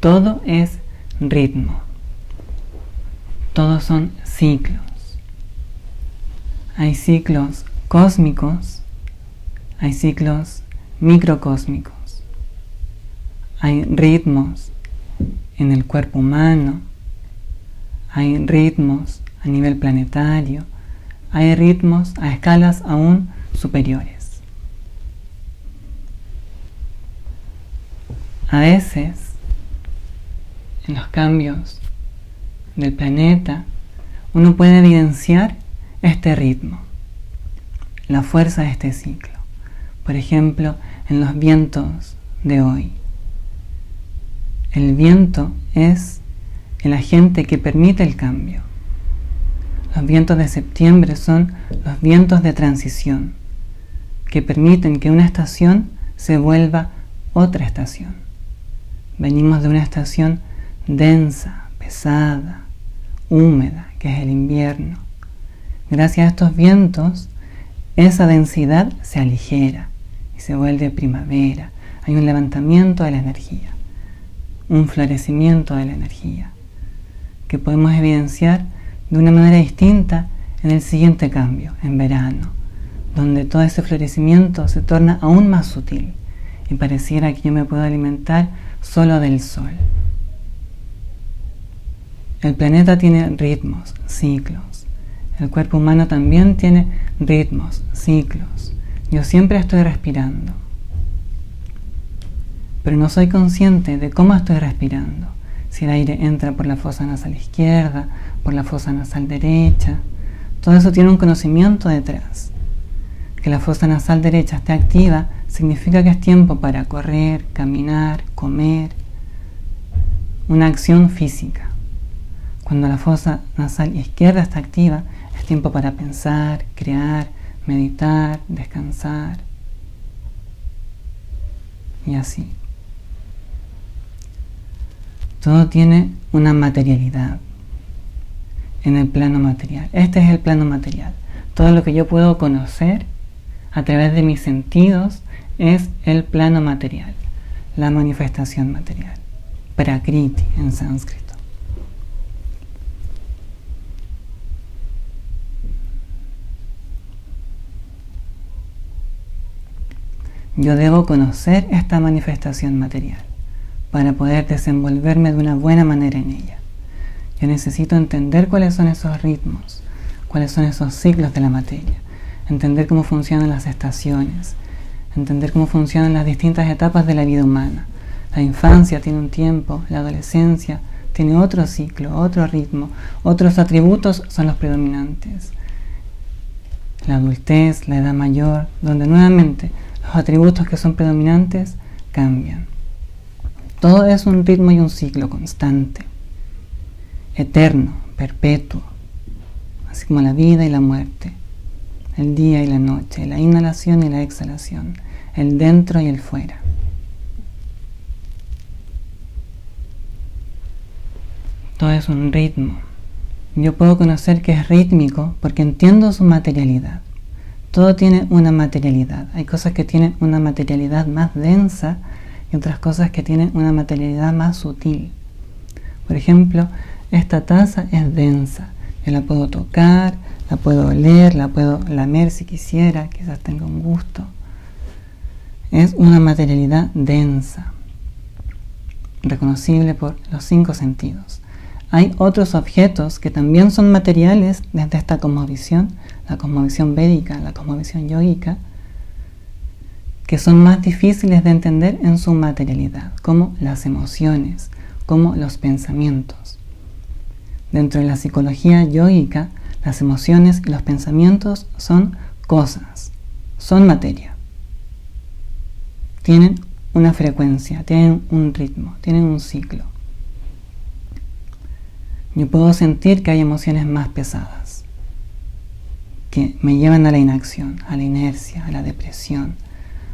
todo es ritmo. Todos son ciclos. Hay ciclos cósmicos, hay ciclos microcósmicos, hay ritmos en el cuerpo humano, hay ritmos a nivel planetario, hay ritmos a escalas aún superiores. A veces, en los cambios del planeta, uno puede evidenciar este ritmo, la fuerza de este ciclo. Por ejemplo, en los vientos de hoy. El viento es el agente que permite el cambio. Los vientos de septiembre son los vientos de transición, que permiten que una estación se vuelva otra estación. Venimos de una estación densa, pesada, húmeda, que es el invierno. Gracias a estos vientos, esa densidad se aligera y se vuelve primavera. Hay un levantamiento de la energía, un florecimiento de la energía, que podemos evidenciar de una manera distinta en el siguiente cambio, en verano, donde todo ese florecimiento se torna aún más sutil y pareciera que yo me puedo alimentar solo del sol. El planeta tiene ritmos, ciclos. El cuerpo humano también tiene ritmos, ciclos. Yo siempre estoy respirando, pero no soy consciente de cómo estoy respirando. Si el aire entra por la fosa nasal izquierda, por la fosa nasal derecha. Todo eso tiene un conocimiento detrás. Que la fosa nasal derecha esté activa significa que es tiempo para correr, caminar, comer, una acción física. Cuando la fosa nasal izquierda está activa, es tiempo para pensar, crear, meditar, descansar y así. Todo tiene una materialidad en el plano material. Este es el plano material. Todo lo que yo puedo conocer a través de mis sentidos es el plano material, la manifestación material. Prakriti en sánscrito. Yo debo conocer esta manifestación material para poder desenvolverme de una buena manera en ella. Yo necesito entender cuáles son esos ritmos, cuáles son esos ciclos de la materia, entender cómo funcionan las estaciones, entender cómo funcionan las distintas etapas de la vida humana. La infancia tiene un tiempo, la adolescencia tiene otro ciclo, otro ritmo, otros atributos son los predominantes. La adultez, la edad mayor, donde nuevamente los atributos que son predominantes cambian. Todo es un ritmo y un ciclo constante, eterno, perpetuo, así como la vida y la muerte, el día y la noche, la inhalación y la exhalación, el dentro y el fuera. Todo es un ritmo. Yo puedo conocer que es rítmico porque entiendo su materialidad. Todo tiene una materialidad. Hay cosas que tienen una materialidad más densa y otras cosas que tienen una materialidad más sutil. Por ejemplo, esta taza es densa. Yo la puedo tocar, la puedo oler, la puedo lamer si quisiera, quizás tenga un gusto. Es una materialidad densa, reconocible por los cinco sentidos. Hay otros objetos que también son materiales desde esta cosmovisión, la cosmovisión védica, la cosmovisión yógica, que son más difíciles de entender en su materialidad, como las emociones, como los pensamientos. Dentro de la psicología yógica, las emociones y los pensamientos son cosas, son materia. Tienen una frecuencia, tienen un ritmo, tienen un ciclo. Yo puedo sentir que hay emociones más pesadas, que me llevan a la inacción, a la inercia, a la depresión,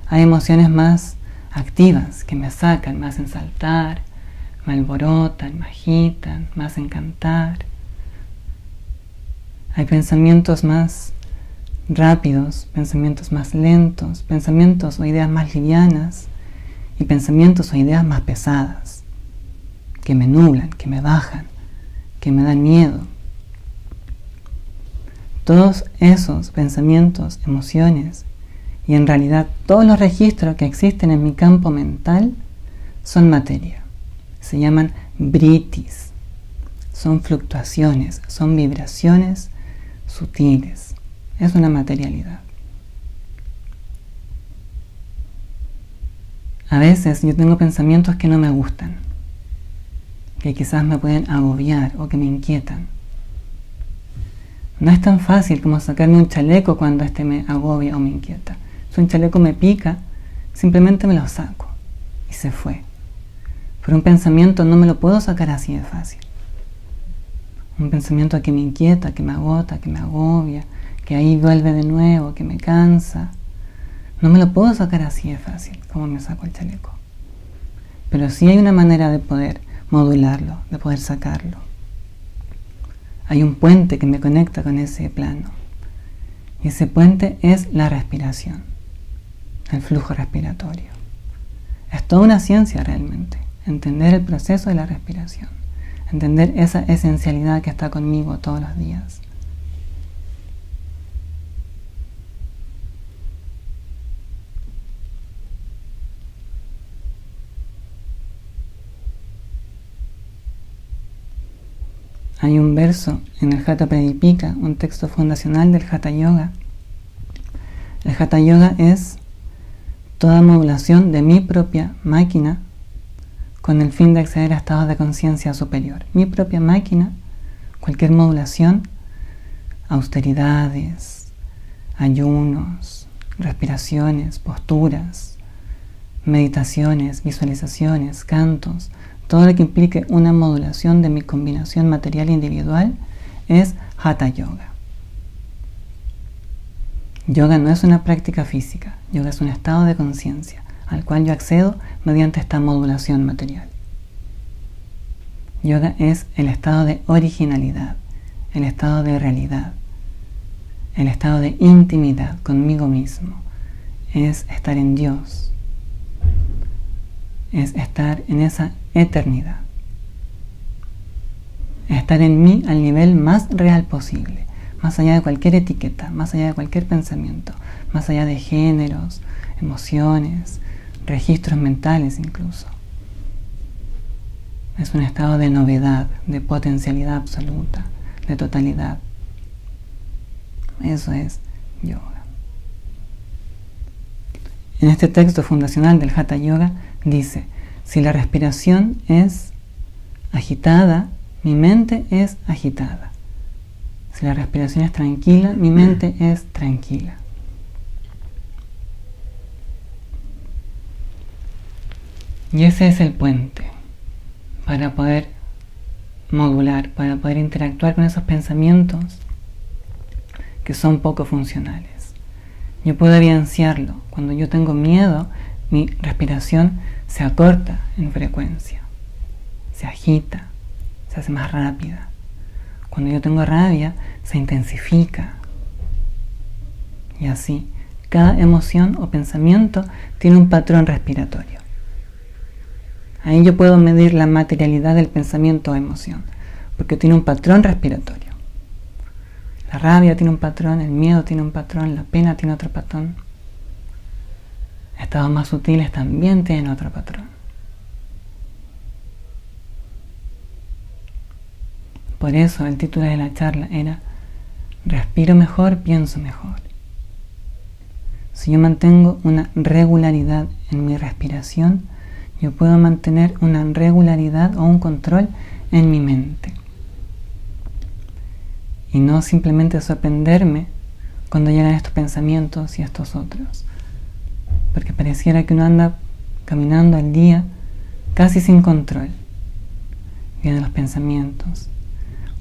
hay emociones más activas que me sacan, me hacen saltar, me alborotan, me agitan, me hacen cantar. Hay pensamientos más rápidos, pensamientos más lentos, pensamientos o ideas más livianas y pensamientos o ideas más pesadas. que me nublan, que me bajan, que me dan miedo. Todos esos pensamientos, emociones y en realidad todos los registros que existen en mi campo mental son materia. Se llaman britis. Son fluctuaciones, son vibraciones sutiles. Es una materialidad. A veces yo tengo pensamientos que no me gustan, que quizás me pueden agobiar o que me inquietan. No es tan fácil como sacarme un chaleco cuando este me agobia o me inquieta. Si un chaleco me pica, simplemente me lo saco y se fue. Pero un pensamiento no me lo puedo sacar así de fácil. Un pensamiento que me inquieta, que me agota, que me agobia, que ahí vuelve de nuevo, que me cansa no me lo puedo sacar así de fácil, como me saco el chaleco. Pero sí hay una manera de poder modularlo, de poder sacarlo. Hay un puente que me conecta con ese plano. Y ese puente es la respiración, el flujo respiratorio. Es toda una ciencia realmente, entender el proceso de la respiración, entender esa esencialidad que está conmigo todos los días. Hay un verso en el Hatha Pradipika, un texto fundacional del Hatha Yoga. El Hatha Yoga es toda modulación de mi propia máquina con el fin de acceder a estados de conciencia superior. Mi propia máquina, cualquier modulación, austeridades, ayunos, respiraciones, posturas, meditaciones, visualizaciones, cantos, todo lo que implique una modulación de mi combinación material individual es Hatha Yoga. Yoga no es una práctica física, yoga es un estado de conciencia al cual yo accedo mediante esta modulación material. Yoga es el estado de originalidad, el estado de realidad, el estado de intimidad conmigo mismo, es estar en Dios, es estar en esa eternidad. Estar en mí al nivel más real posible, más allá de cualquier etiqueta, más allá de cualquier pensamiento, más allá de géneros, emociones, registros mentales incluso. Es un estado de novedad, de potencialidad absoluta, de totalidad. Eso es yoga. En este texto fundacional del Hatha Yoga dice, si la respiración es agitada, mi mente es agitada. Si la respiración es tranquila, mi mente es tranquila. Y ese es el puente para poder modular, para poder interactuar con esos pensamientos que son poco funcionales. Yo puedo evidenciarlo. Cuando yo tengo miedo, mi respiración se acorta en frecuencia, se agita, se hace más rápida. Cuando yo tengo rabia, se intensifica. Y así, cada emoción o pensamiento tiene un patrón respiratorio. Ahí yo puedo medir la materialidad del pensamiento o emoción, porque tiene un patrón respiratorio. La rabia tiene un patrón, el miedo tiene un patrón, la pena tiene otro patrón, estados más sutiles también tienen otro patrón. Por eso el título de la charla era Respiro mejor, pienso mejor. Si yo mantengo una regularidad en mi respiración, yo puedo mantener una regularidad o un control en mi mente. Y no simplemente sorprenderme cuando llegan estos pensamientos y estos otros porque pareciera que uno anda caminando al día casi sin control. Vienen los pensamientos.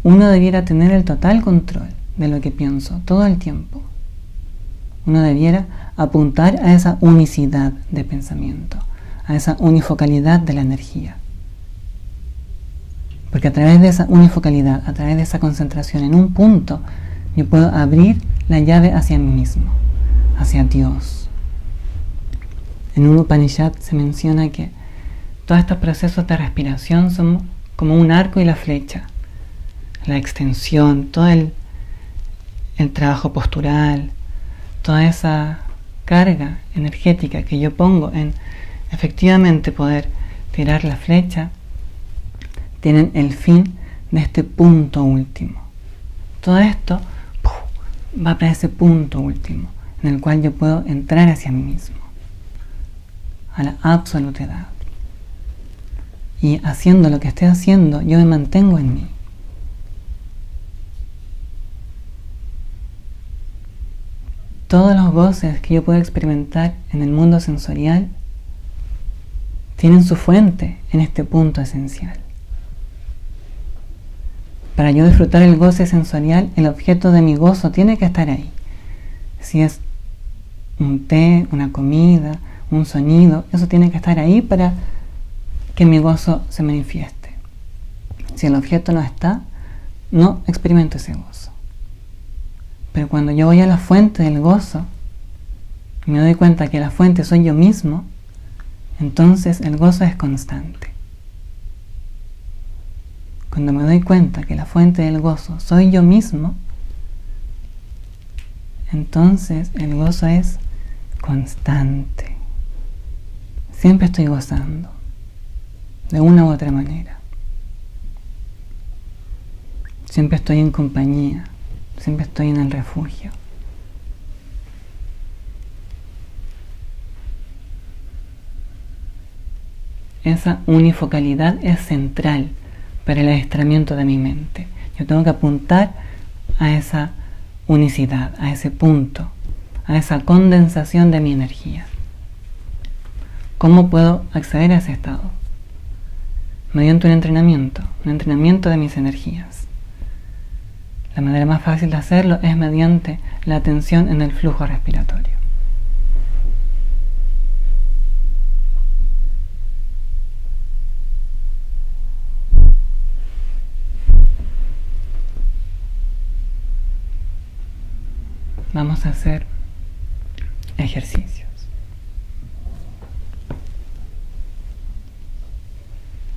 Uno debiera tener el total control de lo que pienso todo el tiempo. Uno debiera apuntar a esa unicidad de pensamiento, a esa unifocalidad de la energía. Porque a través de esa unifocalidad, a través de esa concentración en un punto, yo puedo abrir la llave hacia mí mismo, hacia Dios, en un Upanishad se menciona que todos estos procesos de respiración son como un arco y la flecha. La extensión, todo el, el trabajo postural, toda esa carga energética que yo pongo en efectivamente poder tirar la flecha, tienen el fin de este punto último. Todo esto va para ese punto último, en el cual yo puedo entrar hacia mí mismo, a la absolutidad. Y haciendo lo que estoy haciendo, yo me mantengo en mí. Todos los goces que yo puedo experimentar en el mundo sensorial tienen su fuente en este punto esencial. Para yo disfrutar el goce sensorial, el objeto de mi gozo tiene que estar ahí. Si es un té, una comida, un sonido, eso tiene que estar ahí para que mi gozo se manifieste. Si el objeto no está, no experimento ese gozo. Pero cuando yo voy a la fuente del gozo, me doy cuenta que la fuente soy yo mismo, entonces el gozo es constante. Cuando me doy cuenta que la fuente del gozo soy yo mismo, entonces el gozo es constante. Siempre estoy gozando, de una u otra manera. Siempre estoy en compañía, siempre estoy en el refugio. Esa unifocalidad es central para el adiestramiento de mi mente. Yo tengo que apuntar a esa unicidad, a ese punto, a esa condensación de mi energía. ¿Cómo puedo acceder a ese estado? Mediante un entrenamiento, un entrenamiento de mis energías. La manera más fácil de hacerlo es mediante la atención en el flujo respiratorio. vamos a hacer ejercicio.